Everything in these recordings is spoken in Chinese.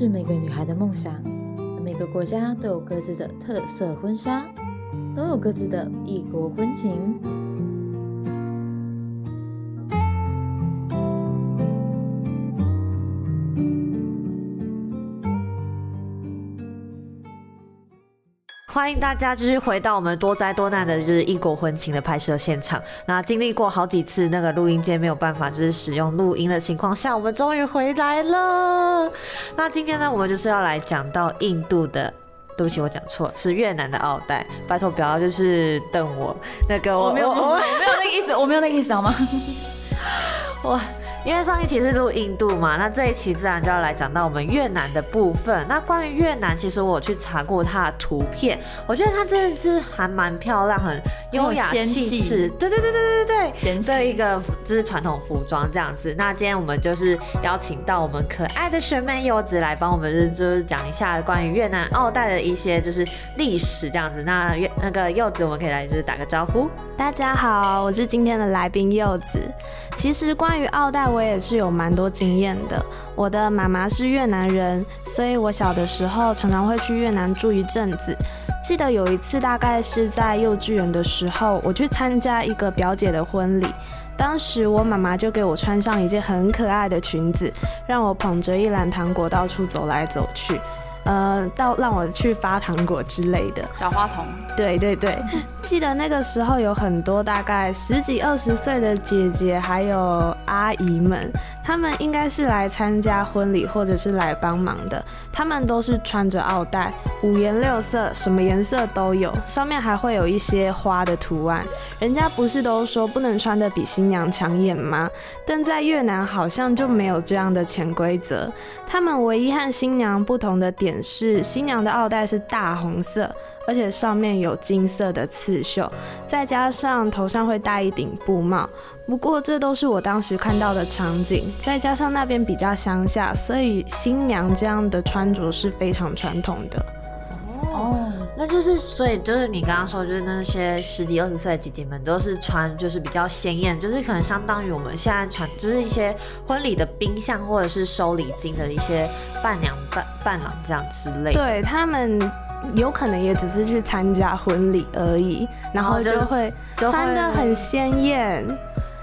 是每个女孩的梦想。每个国家都有各自的特色婚纱，都有各自的异国婚情。欢迎大家继续回到我们多灾多难的就是异国婚情的拍摄现场。那经历过好几次那个录音间没有办法就是使用录音的情况下，我们终于回来了。那今天呢，我们就是要来讲到印度的，对不起，我讲错，是越南的奥黛。拜托不要就是瞪我，那个我我没有，我没有那个意思，我没有那个意思，好吗？我因为上一期是录印度嘛，那这一期自然就要来讲到我们越南的部分。那关于越南，其实我去查过它的图片，我觉得它真的是还蛮漂亮，很优雅仙气气势。对对对对对对对，嫌弃的一个就是传统服装这样子。那今天我们就是邀请到我们可爱的学妹柚子来帮我们就是就是讲一下关于越南奥黛的一些就是历史这样子。那越那个柚子，我们可以来就是打个招呼。大家好，我是今天的来宾柚子。其实关于奥黛，我也是有蛮多经验的。我的妈妈是越南人，所以我小的时候常常会去越南住一阵子。记得有一次，大概是在幼稚园的时候，我去参加一个表姐的婚礼。当时我妈妈就给我穿上一件很可爱的裙子，让我捧着一篮糖果到处走来走去，呃，到让我去发糖果之类的。小花童，对对对，记得那个时候有很多大概十几二十岁的姐姐还有阿姨们，他们应该是来参加婚礼或者是来帮忙的。他们都是穿着奥黛，五颜六色，什么颜色都有，上面还会有一些花的图案。人家不是都说不能穿的比新娘抢眼吗？但在越南好像就没有这样的潜规则。他们唯一和新娘不同的点是，新娘的奥黛是大红色。而且上面有金色的刺绣，再加上头上会戴一顶布帽。不过这都是我当时看到的场景，再加上那边比较乡下，所以新娘这样的穿着是非常传统的。哦，那就是，所以就是你刚刚说，就是那些十几二十岁的姐姐们都是穿，就是比较鲜艳，就是可能相当于我们现在穿，就是一些婚礼的宾相或者是收礼金的一些伴娘、伴伴郎这样之类的。对他们有可能也只是去参加婚礼而已，然后就会穿的很鲜艳。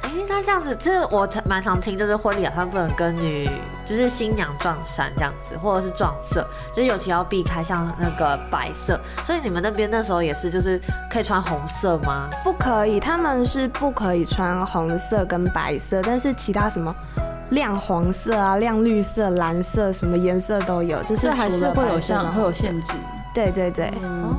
哎、那这样子，就是我蛮常听，就是婚礼好像不能跟女，就是新娘撞衫这样子，或者是撞色，就是尤其要避开像那个白色。所以你们那边那时候也是，就是可以穿红色吗？不可以，他们是不可以穿红色跟白色，但是其他什么亮黄色啊、亮绿色、蓝色什么颜色都有，就是这还是会有像会有限制。对对对，哦，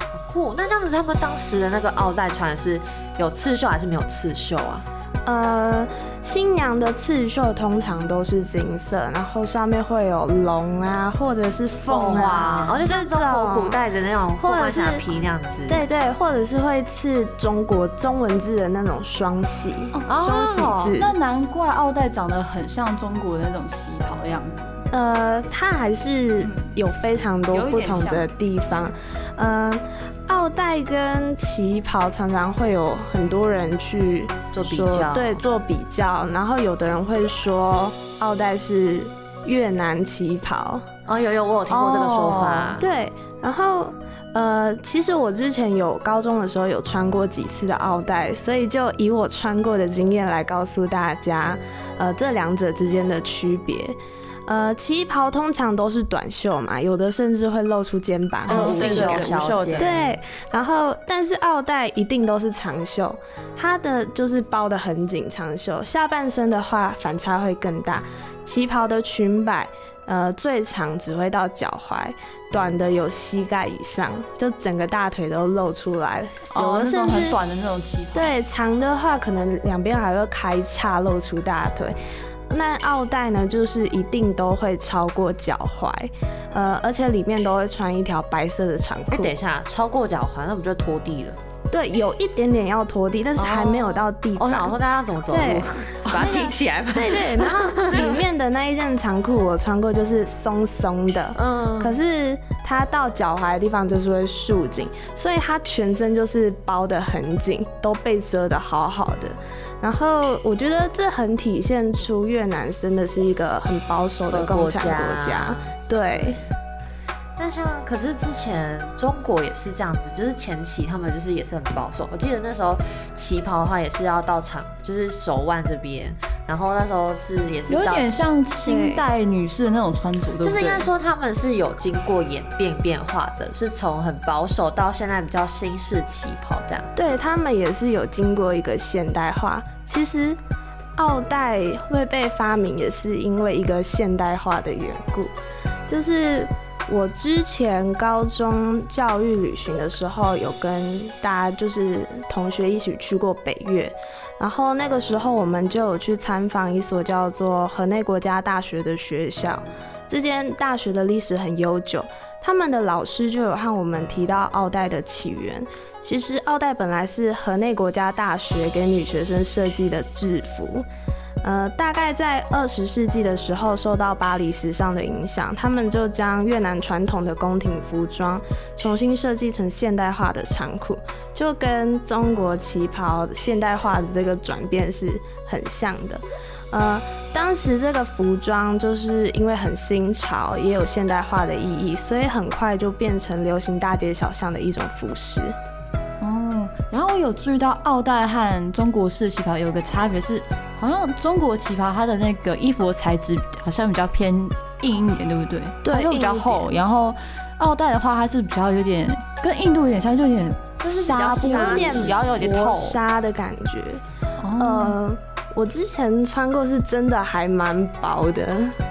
好酷！那这样子，他们当时的那个奥黛穿的是有刺绣还是没有刺绣啊？呃，新娘的刺绣通常都是金色，然后上面会有龙啊，或者是凤啊，哦，就是中国古代的那种或者是凤冠霞帔那样子。对对，或者是会刺中国中文字的那种双喜哦双喜字。那难怪奥黛长得很像中国的那种旗袍的样子。呃，它还是有非常多不同的地方。嗯、奥黛跟旗袍常常会有很多人去做比较对，做比较。然后有的人会说奥黛是越南旗袍，哦，有有，我有听过这个说法。对。然后呃，其实我之前有高中的时候有穿过几次的奥黛，所以就以我穿过的经验来告诉大家，呃，这两者之间的区别。呃，旗袍通常都是短袖嘛，有的甚至会露出肩膀，嗯很性感对，然后但是奥黛一定都是长袖，它的就是包的很紧，长袖下半身的话反差会更大。旗袍的裙摆，呃，最长只会到脚踝，短的有膝盖以上，就整个大腿都露出来了，有哦，的甚至、那种很短的那种旗袍。对，长的话可能两边还会开叉，露出大腿。那奥黛呢，就是一定都会超过脚踝，呃，而且里面都会穿一条白色的长裤哎、裤。等一下，超过脚踝，那不就拖地了？对，有一点点要拖地，但是还没有到地板。我想说大家怎么走路对，把它提起来吧。对对，然后里面的那一件长裤我穿过，就是松松的，嗯，可是它到脚踝的地方就是会束紧，所以它全身就是包得很紧，都被遮得好好的。然后我觉得这很体现出越南真的是一个很保守的共产国家，对。那像可是之前中国也是这样子，就是前期他们就是也是很保守。我记得那时候旗袍的话也是要到长，就是手腕这边，然后那时候是也是有点像清代女士的那种穿着，对不对？就是应该说他们是有经过演变变化的，是从很保守到现在比较新式旗袍这样。对他们也是有经过一个现代化。其实奥黛会被发明也是因为一个现代化的缘故，就是。我之前高中教育旅行的时候，有跟大家就是同学一起去过北越，然后那个时候我们就有去参访一所叫做河内国家大学的学校。这间大学的历史很悠久，他们的老师就有和我们提到奥黛的起源。其实奥黛本来是河内国家大学给女学生设计的制服。呃，大概在二十世纪的时候，受到巴黎时尚的影响，他们就将越南传统的宫廷服装重新设计成现代化的长裤，就跟中国旗袍现代化的这个转变是很像的。呃，当时这个服装就是因为很新潮，也有现代化的意义，所以很快就变成流行大街小巷的一种服饰。哦，然后我有注意到奥黛和中国式旗袍有个差别是。好像中国旗袍它的那个衣服的材质好像比较偏硬一点，对不对？对，就比较厚。然后奥黛的话，它是比较有点跟印度有点像，就有点就是纱布，然后有点透纱的感觉。呃，我之前穿过，是真的还蛮薄的。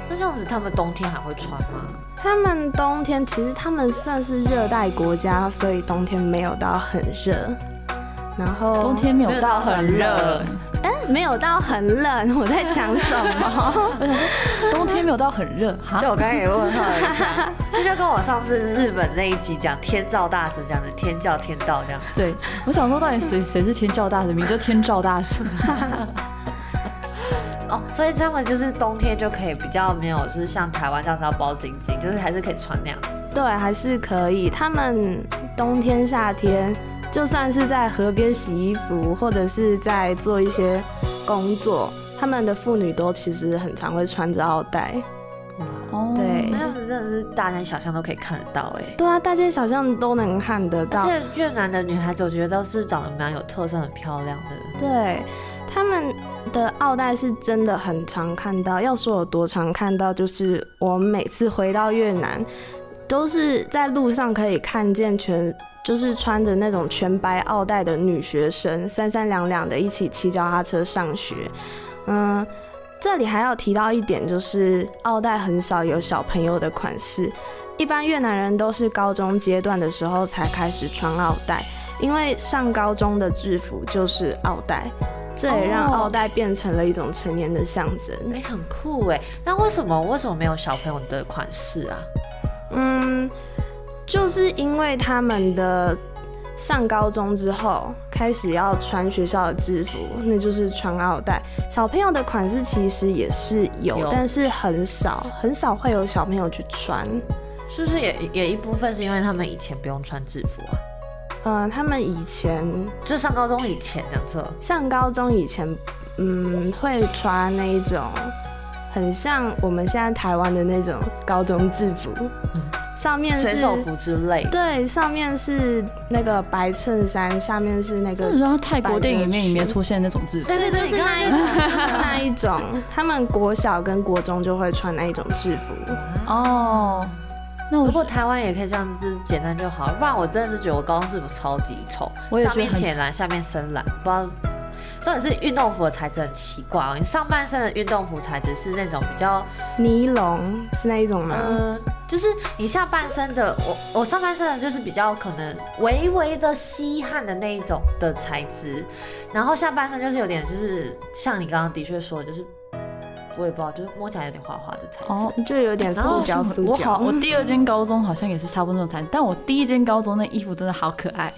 那这样子，他们冬天还会穿吗？他们冬天其实他们算是热带国家，所以冬天没有到很热。然后冬天没有到很热。哎，没有到很冷，我在讲什么？冬天没有到很热。对，我刚刚也问号了一下，这就跟我上次日本那一集讲天照大神这样的天教天道这样。对，我想说到底谁 谁是天教大神？名叫天照大神。哦，所以他们就是冬天就可以比较没有，就是像台湾这样子要包紧紧，就是还是可以穿那样子。对，还是可以。他们冬天夏天。就算是在河边洗衣服，或者是在做一些工作，他们的妇女都其实很常会穿着奥黛。哦，对，那样子真的是大街小巷都可以看得到哎。对啊，大街小巷都能看得到。而且越南的女孩子，我觉得都是长得蛮有特色、很漂亮的。对，他们的奥黛是真的很常看到。要说有多常看到，就是我每次回到越南，都是在路上可以看见全。就是穿着那种全白奥黛的女学生，三三两两的一起骑脚踏车上学。嗯，这里还要提到一点，就是奥黛很少有小朋友的款式，一般越南人都是高中阶段的时候才开始穿奥黛，因为上高中的制服就是奥黛，这也让奥黛变成了一种成年的象征。哎，很酷哎！那为什么为什么没有小朋友的款式啊？嗯。就是因为他们的上高中之后开始要穿学校的制服，那就是穿奥黛。小朋友的款式其实也是有，但是很少，很少会有小朋友去穿。是不是也也一部分是因为他们以前不用穿制服啊？嗯，他们以前就上高中以前讲错，上高中以前，嗯，会穿那一种很像我们现在台湾的那种高中制服。上面是手服之类，对，上面是那个白衬衫，下面是那个。就是说泰国电影里面里面出现那种制服，对对对，是那一种，那一种。他们国小跟国中就会穿那一种制服。哦，那如果台湾也可以这样子，简单就好了。不然我真的是觉得我高中制服超级丑，上面浅蓝，下面深蓝，不知道。重点是运动服的材质很奇怪哦，你上半身的运动服材质是那种比较尼龙，是那一种吗？嗯，就是你下半身的，我我上半身的就是比较可能微微的吸汗的那一种的材质，然后下半身就是有点就是像你刚刚的确说，就是我也不知道，就是摸起来有点滑滑的材质，哦，就有点塑胶塑胶。我好，我第二间高中好像也是差不多那种材质，但我第一间高中那衣服真的好可爱。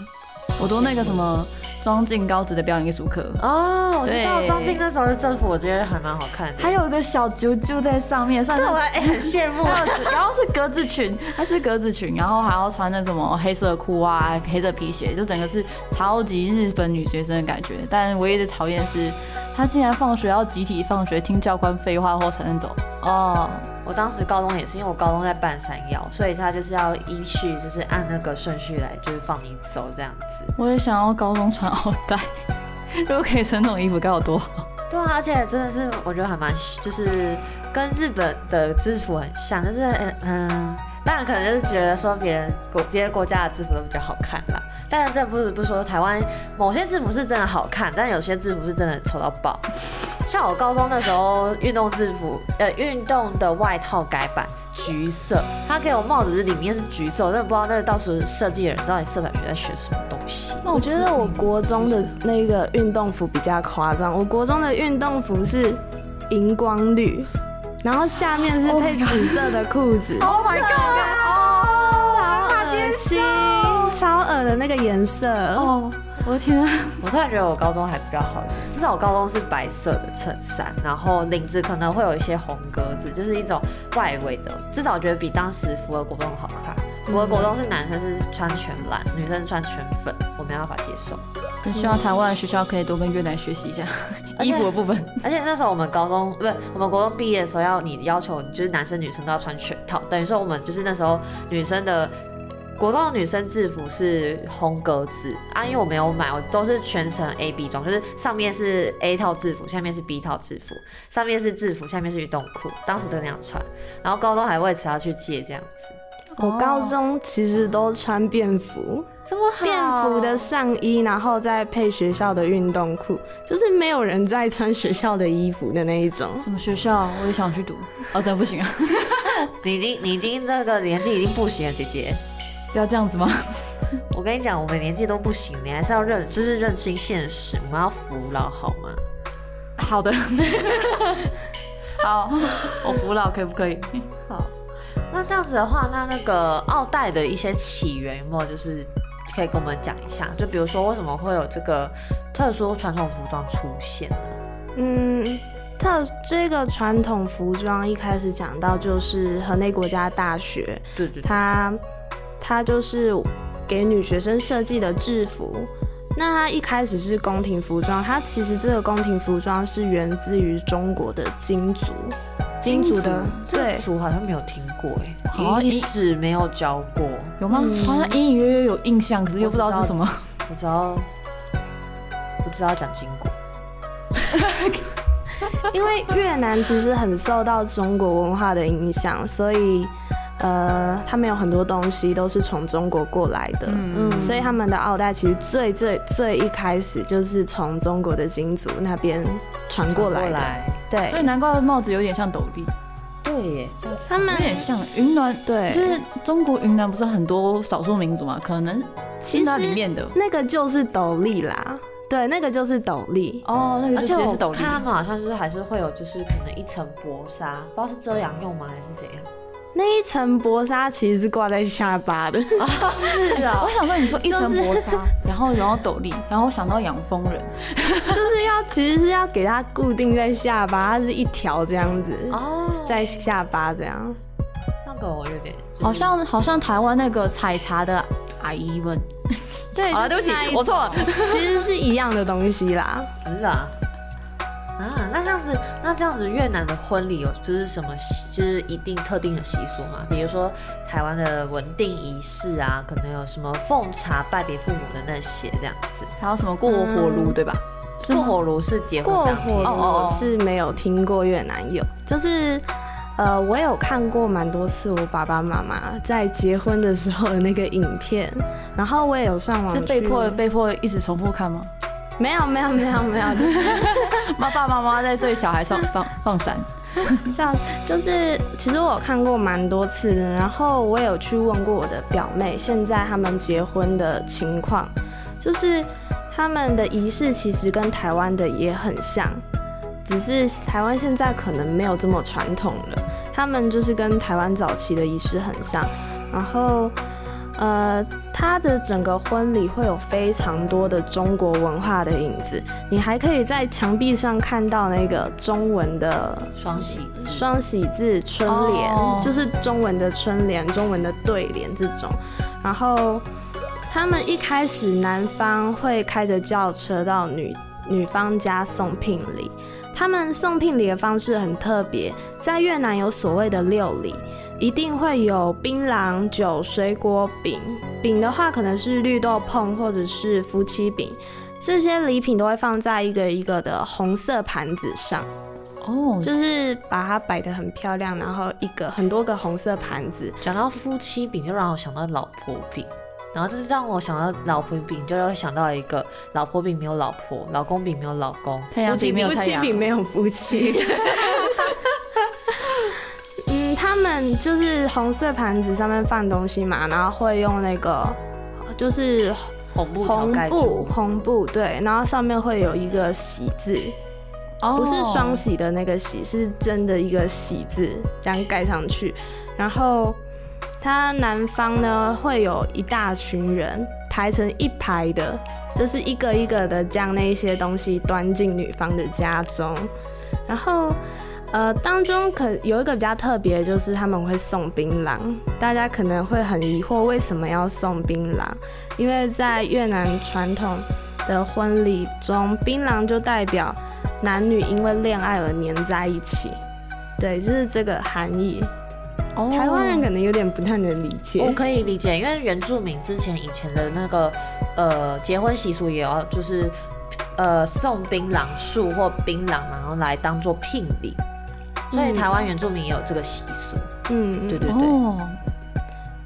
我读那个什么庄敬高职的表演艺术课，哦，我知道对庄敬那时候的政府，我觉得还蛮好看的。还有一个小啾啾在上面，算是对我很羡慕。然后是格子裙，它是格子裙，然后还要穿那什么黑色裤啊、黑色皮鞋，就整个是超级日本女学生的感觉。但唯一的讨厌是，她竟然放学要集体放学，听教官废话后才能走。哦，我当时高中也是，因为我高中在半山腰，所以他就是要依序就是按那个顺序来，就是放你走这样子。我也想要高中穿奥带，如果可以穿这种衣服该有多好。对啊，而且真的是我觉得还蛮就是跟日本的制服很像，就是嗯嗯，当然可能就是觉得说别人国别的国家的制服都比较好看啦。但是这不是不是说台湾某些制服是真的好看，但有些制服是真的丑到爆。像我高中那时候运动制服，呃，运动的外套改版橘色，他给我帽子是里面是橘色，我真的不知道那个到时候设计的人到底色彩学在学什么东西。我觉得我国中的那个运动服比较夸张，我国中的运动服是荧光绿，然后下面是配紫色的裤子。Oh my god！超恶心，超恶的那个颜色。哦，我的天啊！我突然觉得我高中还比较好一点，至少我高中是白色的衬衫，然后领子可能会有一些红格子，就是一种外围的。至少我觉得比当时福尔国中好看。福尔国中是男生是穿全蓝，女生是穿全粉，我没办法接受。很希望台湾的学校可以多跟越南学习一下 衣服的部分。而且那时候我们高中不是我们国中毕业的时候要你要求就是男生女生都要穿全套，等于说我们就是那时候女生的国中的女生制服是红格子啊，因为我没有买，我都是全程 A B 装，就是上面是 A 套制服，下面是 B 套制服，上面是制服，下面是运动裤，当时都那样穿，然后高中还为此要去借这样子，我高中其实都穿便服，这么好便服的上衣，然后再配学校的运动裤，就是没有人在穿学校的衣服的那一种。什么学校？我也想去读。哦，真的不行啊！你已经你已经那个年纪已经不行了，姐姐。不要这样子吗？我跟你讲，我们年纪都不行，你还是要认，就是认清现实，我们要服老好吗？好的，好，我服了，可以不可以？好，那这样子的话，那那个奥黛的一些起源有没有就是可以跟我们讲一下？就比如说为什么会有这个特殊传统服装出现呢？嗯，它这个传统服装一开始讲到就是河内国家大学，对对对，它它就是给女学生设计的制服。那它一开始是宫廷服装，它其实这个宫廷服装是源自于中国的金族，金族的对族好像没有听过哎，好像历史没有教过，有吗？好像隐隐约约有印象，可是又不知道是什么。我知道，我知道讲金国。因为越南其实很受到中国文化的影响，所以呃，他们有很多东西都是从中国过来的。嗯，所以他们的奥黛其实最最最一开始就是从中国的金族那边传过来的。所以对，难怪帽子有点像斗笠，对耶，他们有点像云南。对，就是中国云南不是很多少数民族嘛？可能其实里面的那个就是斗笠啦。对，那个就是斗笠。哦，那个而且我就直接是斗笠。看他们好像就是还是会有，就是可能一层薄纱，不知道是遮阳用吗还是怎样。那一层薄纱其实是挂在下巴的。是啊 我，想说，你说一层就是薄纱，然后然后斗笠，然后想到养蜂人，就是要其实是要给它固定在下巴，它是一条这样子，哦，在下巴这样。那个我有点好像好像台湾那个采茶的阿姨们。对啊，对不起我错了。其实是一样的东西啦。是啊。啊，那这样子，那这样子，越南的婚礼有就是什么，就是一定特定的习俗嘛？比如说台湾的文定仪式啊，可能有什么奉茶拜别父母的那些这样子。还有什么过火炉，对吧？过火炉是结婚过当天火哦哦哦炉是没有听过越南有，就是呃，我有看过蛮多次我爸爸妈妈在结婚的时候的那个影片，然后我也有上网是被迫被迫一直重复看吗？没有没有没有没有，就是 爸爸妈妈在对小孩上放放闪，像就是其实我有看过蛮多次的，然后我也有去问过我的表妹，现在他们结婚的情况，就是他们的仪式其实跟台湾的也很像，只是台湾现在可能没有这么传统了，他们就是跟台湾早期的仪式很像，然后呃，他的整个婚礼会有非常多的中国文化的影子，你还可以在墙壁上看到那个中文的双喜字。双喜字、春联，哦。就是中文的春联、中文的对联这种。然后他们一开始男方会开着轿车到女女方家送聘礼，他们送聘礼的方式很特别，在越南有所谓的六礼。一定会有槟榔、酒、水果、饼。饼的话可能是绿豆碰或者是夫妻饼，这些礼品都会放在一个一个的红色盘子上。哦，就是把它摆得很漂亮，然后一个很多个红色盘子，讲到夫妻饼，就让我想到老婆饼，然后就是让我想到老婆饼，就会想到一个老婆饼没有老婆，老公饼没有老公，太阳饼没有夫妻饼没有夫妻。嗯，他们就是红色盘子上面放东西嘛，然后会用那个就是红布红布住，红布对，然后上面会有一个喜字，哦不是双喜的那个喜，是真的一个喜字，这样盖上去。然后他南方呢会有一大群人排成一排的，就是一个一个的将那些东西端进女方的家中。然后呃，当中可有一个比较特别，就是他们会送槟榔。大家可能会很疑惑，为什么要送槟榔？因为在越南传统的婚礼中，槟榔就代表男女因为恋爱而黏在一起。对，就是这个含义。哦。台湾人可能有点不太能理解。我可以理解，因为原住民之前以前的那个呃结婚习俗也要就是呃送槟榔树或槟榔，然后来当做聘礼，所以嗯台湾原住民也有这个习俗。嗯，对对对，哦，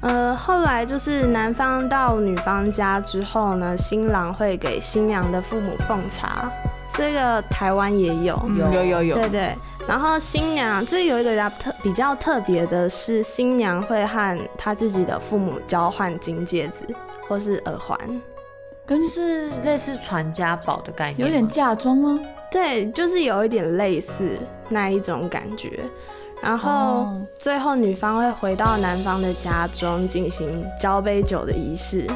呃，后来就是男方到女方家之后呢，新郎会给新娘的父母奉茶，这个台湾也有。嗯有有有有，对对，然后新娘这有一个比较特比较特别的是，新娘会和她自己的父母交换金戒指或是耳环。跟是类似传家宝的概念，有点嫁妆吗？对，就是有一点类似那一种感觉。然后哦最后女方会回到男方的家中进行交杯酒的仪式，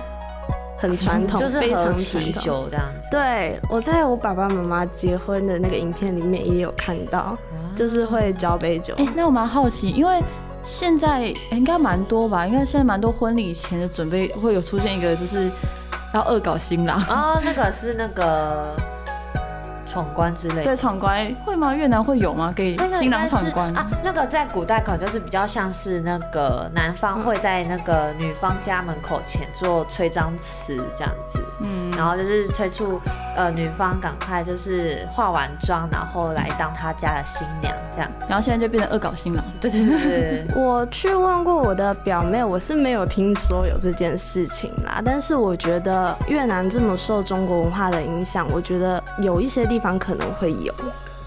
很传统，就是非常喝喜传统。酒这样子。对，我在我爸爸妈妈结婚的那个影片里面也有看到，就是会交杯酒。哎、那我蛮好奇，因为现在应该蛮多吧，应该现在蛮多婚礼前的准备会有出现一个，就是要恶搞新郎，哦，那个是那个闯关之类的。对，闯关会吗？越南会有吗？给那个新郎闯关啊，那个在古代可能就是比较像是那个男方会在那个女方家门口前做催章词这样子，嗯，然后就是催促呃女方赶快就是化完妆，然后来当他家的新娘这样。然后现在就变成恶搞新郎，对对对对对，我去问过我的表妹，我是没有听说有这件事情啦。但是我觉得越南这么受中国文化的影响，我觉得有一些地方可能会有。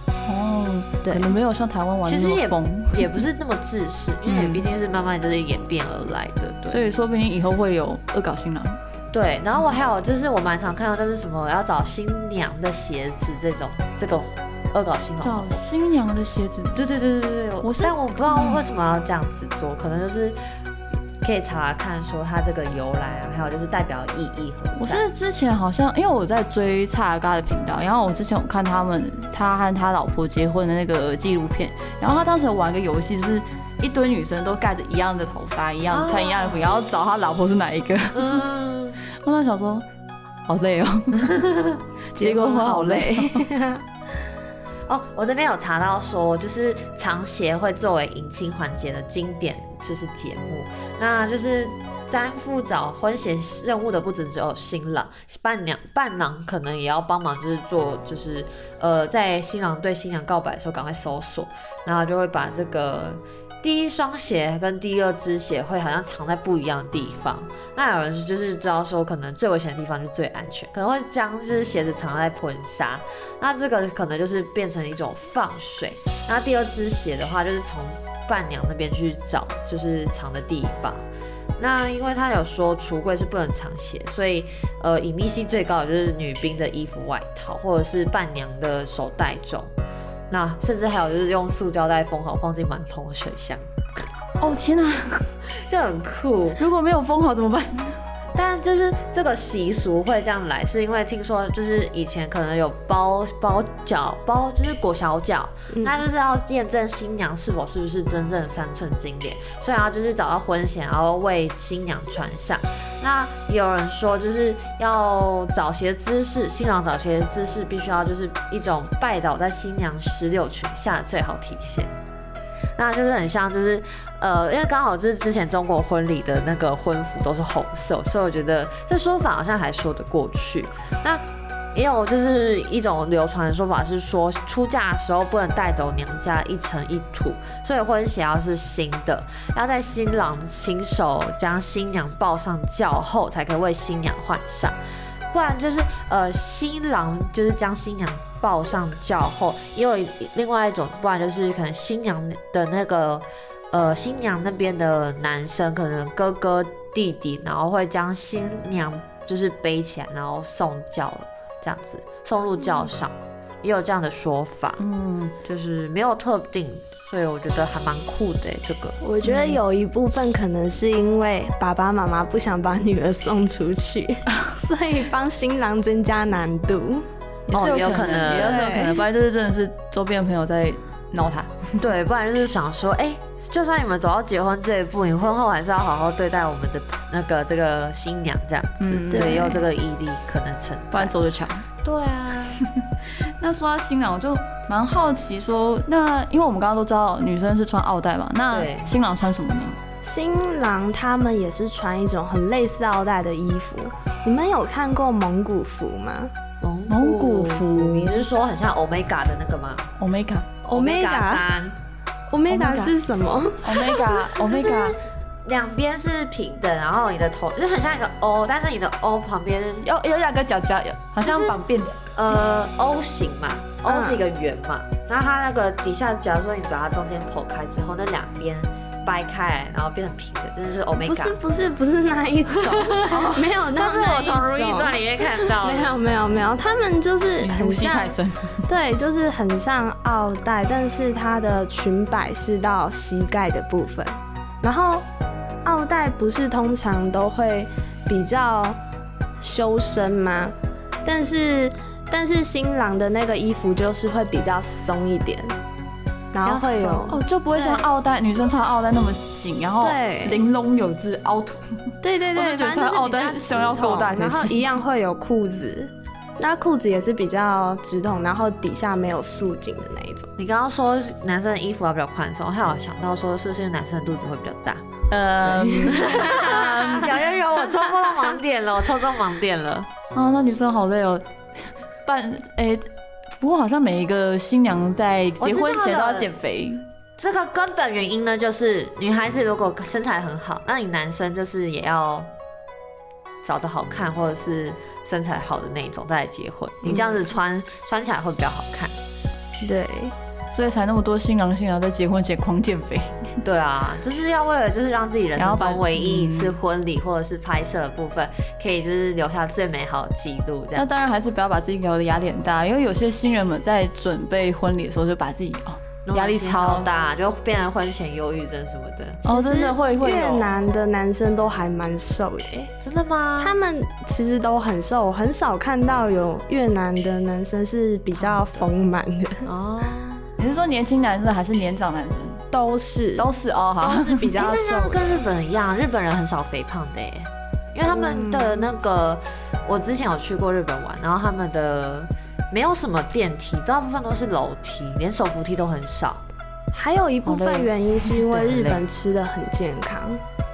哦，对可能没有像台湾玩其实也也不是那么自私，因为嗯毕竟是慢慢就是演变而来的，对。所以说不定以后会有恶搞新郎。对，然后我还有就是我蛮常看到就是什么要找新娘的鞋子这种这个恶搞新郎找新娘的鞋子，对对对对对对，我是但我不知道为什么要这样子做，可能就是可以查查看说它这个由来啊，还有就是代表意义何。我是之前好像因为我在追蔡嘎的频道，然后我之前有看他们他和他老婆结婚的那个纪录片，然后他当时玩一个游戏，就是一堆女生都盖着一样的头纱，一样哦穿一样的服，然后找他老婆是哪一个。嗯，我在想说，好累哦，结婚好累。哦，我这边有查到说，就是长鞋会作为迎亲环节的经典就是节目，那就是担负找婚鞋任务的不只只有新郎，伴娘伴郎可能也要帮忙，就是做就是呃，在新郎对新娘告白的时候赶快搜索，然后就会把这个。第一双鞋跟第二只鞋会好像藏在不一样的地方，那有人就是知道说，可能最危险的地方就最安全，可能会将这只鞋子藏在婚纱，那这个可能就是变成一种放水。那第二只鞋的话，就是从伴娘那边去找，就是藏的地方。那因为他有说橱柜是不能藏鞋，所以呃隐秘性最高的就是女兵的衣服、外套，或者是伴娘的手袋中。那甚至还有就是用塑胶袋封好，放进满桶的水箱。哦天哪，这很酷。如果没有封好怎么办？但就是这个习俗会这样来，是因为听说就是以前可能有包包饺包，就是裹小脚，那就是要验证新娘是否是不是真正的三寸金莲，所以要就是找到婚鞋，然后为新娘穿上。那也有人说，就是要找鞋姿势，新郎找鞋的姿势必须要就是一种拜倒在新娘石榴裙下最好体现。那就是很像，就是呃，因为刚好就是之前中国婚礼的那个婚服都是红色，所以我觉得这说法好像还说得过去。那也有就是一种流传的说法是说，出嫁的时候不能带走娘家一尘一土，所以婚鞋要是新的，要在新郎亲手将新娘抱上轿后，才可以为新娘换上。不然就是呃，新郎就是将新娘抱上轿后，也有另外一种，不然就是可能新娘的那个呃新娘那边的男生，可能哥哥弟弟，然后会将新娘就是背起来，然后送轿，这样子送入轿上，也有这样的说法，嗯，就是没有特定，所以我觉得还蛮酷的欸这个。我觉得有一部分可能是因为爸爸妈妈不想把女儿送出去，所以帮新郎增加难度。哦有可可能有可能，不然就是真的是周边的朋友在闹他。对，不然就是想说，哎、就算你们走到结婚这一步，你婚后还是要好好对待我们的那个这个新娘这样子，嗯对，对也有这个毅力可能成不然。走着瞧。对啊，那说到新郎，我就蛮好奇说，那因为我们刚刚都知道女生是穿奥黛嘛，那新郎穿什么呢？新郎他们也是穿一种很类似奥黛的衣服。你们有看过蒙古服吗蒙古服你是说很像 Omega 的那个吗 Omega？Omega 三，Omega 是什么？Omega Omega 两边是平的，然后你的头就是很像一个 O，但是你的 O 旁边有有两个角角，有好像就是绑辫子。呃 O 型嘛，O 嗯是一个圆嘛，然后它那个底下，假如说你把它中间剖开之后，那两边掰开来，然后变成平的，真的是 Omega。不是不是不是那一种，没有那但是我从《如懿传》里面看到的，没有没有没有，他们就是很呼吸像太深，对，就是很像奥黛，但是它的裙摆是到膝盖的部分。然后奥黛不是通常都会比较修身吗？但是但是新郎的那个衣服就是会比较松一点，然后会有哦，就不会像奥黛女生穿奥黛那么紧，然后对玲珑有致凹凸。对对对，我是觉得反正就是奥黛胸要直筒够大然后一样会有裤子。那裤子也是比较直筒，然后底下没有束紧的那一种。你刚刚说男生的衣服要比较宽松，还有想到说是不是因为男生的肚子会比较大？呃，有有有，我抽中盲点了，我抽中盲点了。啊，那女生好累哦。办诶、不过好像每一个新娘在结婚前都要减肥。这个根本原因呢，就是女孩子如果身材很好，那你男生就是也要长得好看，或者是身材好的那一种再来结婚。你这样子穿穿起来会比较好看。对，所以才那么多新郎新娘在结婚前狂减肥。对啊，就是要为了就是让自己人生中唯一一次婚礼或者是拍摄的部分，可以就是留下最美好的记录。这样那当然还是不要把自己搞得压力很大，因为有些新人们在准备婚礼的时候就把自己哦压力超超大，就变成婚前忧郁症什么的。哦，真的会会越。南的男生都还蛮瘦的耶，真的吗？他们其实都很瘦，很少看到有越南的男生是比较丰满的，哦，你是说年轻男生还是年长男生？都是都是哦，好都。是比较瘦跟日本一样，日本人很少肥胖的耶，因为他们的那个，我之前有去过日本玩，然后他们的没有什么电梯，大部分都是楼梯，连手扶梯都很少。还有一部分原因是因为日本吃的很健康，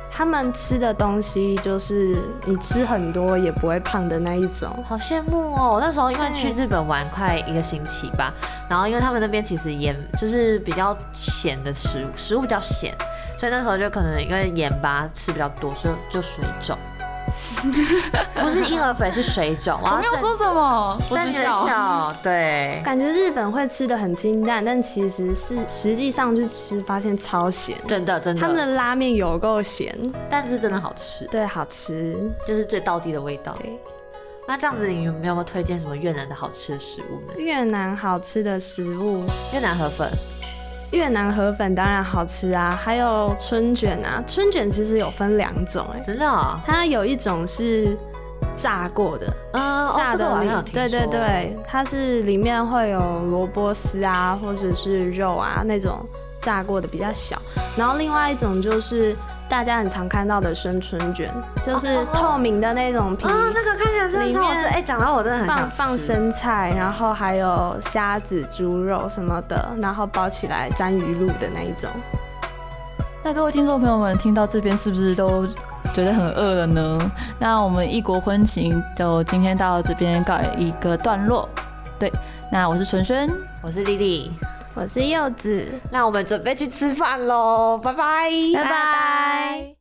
他们吃的东西就是你吃很多也不会胖的那一种。好羡慕哦！我那时候因为去日本玩快一个星期吧，然后因为他们那边其实盐就是比较咸的食物，食物比较咸，所以那时候就可能因为盐巴吃比较多，所以就水肿。不是婴儿肥，是水肿。我没有说什么，我但你的只笑。对，感觉日本会吃的很清淡，但其实是实际上去吃发现超咸。真的真的，他们的拉面有够咸，但是真的好吃，对，好吃。就是最道地的味道。对，那这样子，你有没有推荐什么越南的好吃的食物呢？越南好吃的食物，越南河粉，越南河粉当然好吃啊，还有春卷啊。春卷其实有分两种、哎，真的啊，它有一种是炸过的，嗯，炸的对对对，它是里面会有萝卜丝啊，或者是肉啊那种炸过的比较小。然后另外一种就是大家很常看到的生春卷，就是透明的那种皮。啊，那个看起来真的超好吃。里面哎，讲到我真的很想。放生菜，然后还有虾子、猪肉什么的，然后包起来沾鱼露的那一种。那各位听众朋友们，听到这边是不是都觉得很饿了呢？那我们异国婚情就今天到这边告一个段落。对，那我是纯轩，我是丽丽，我是柚子，那我们准备去吃饭喽，拜拜，拜拜。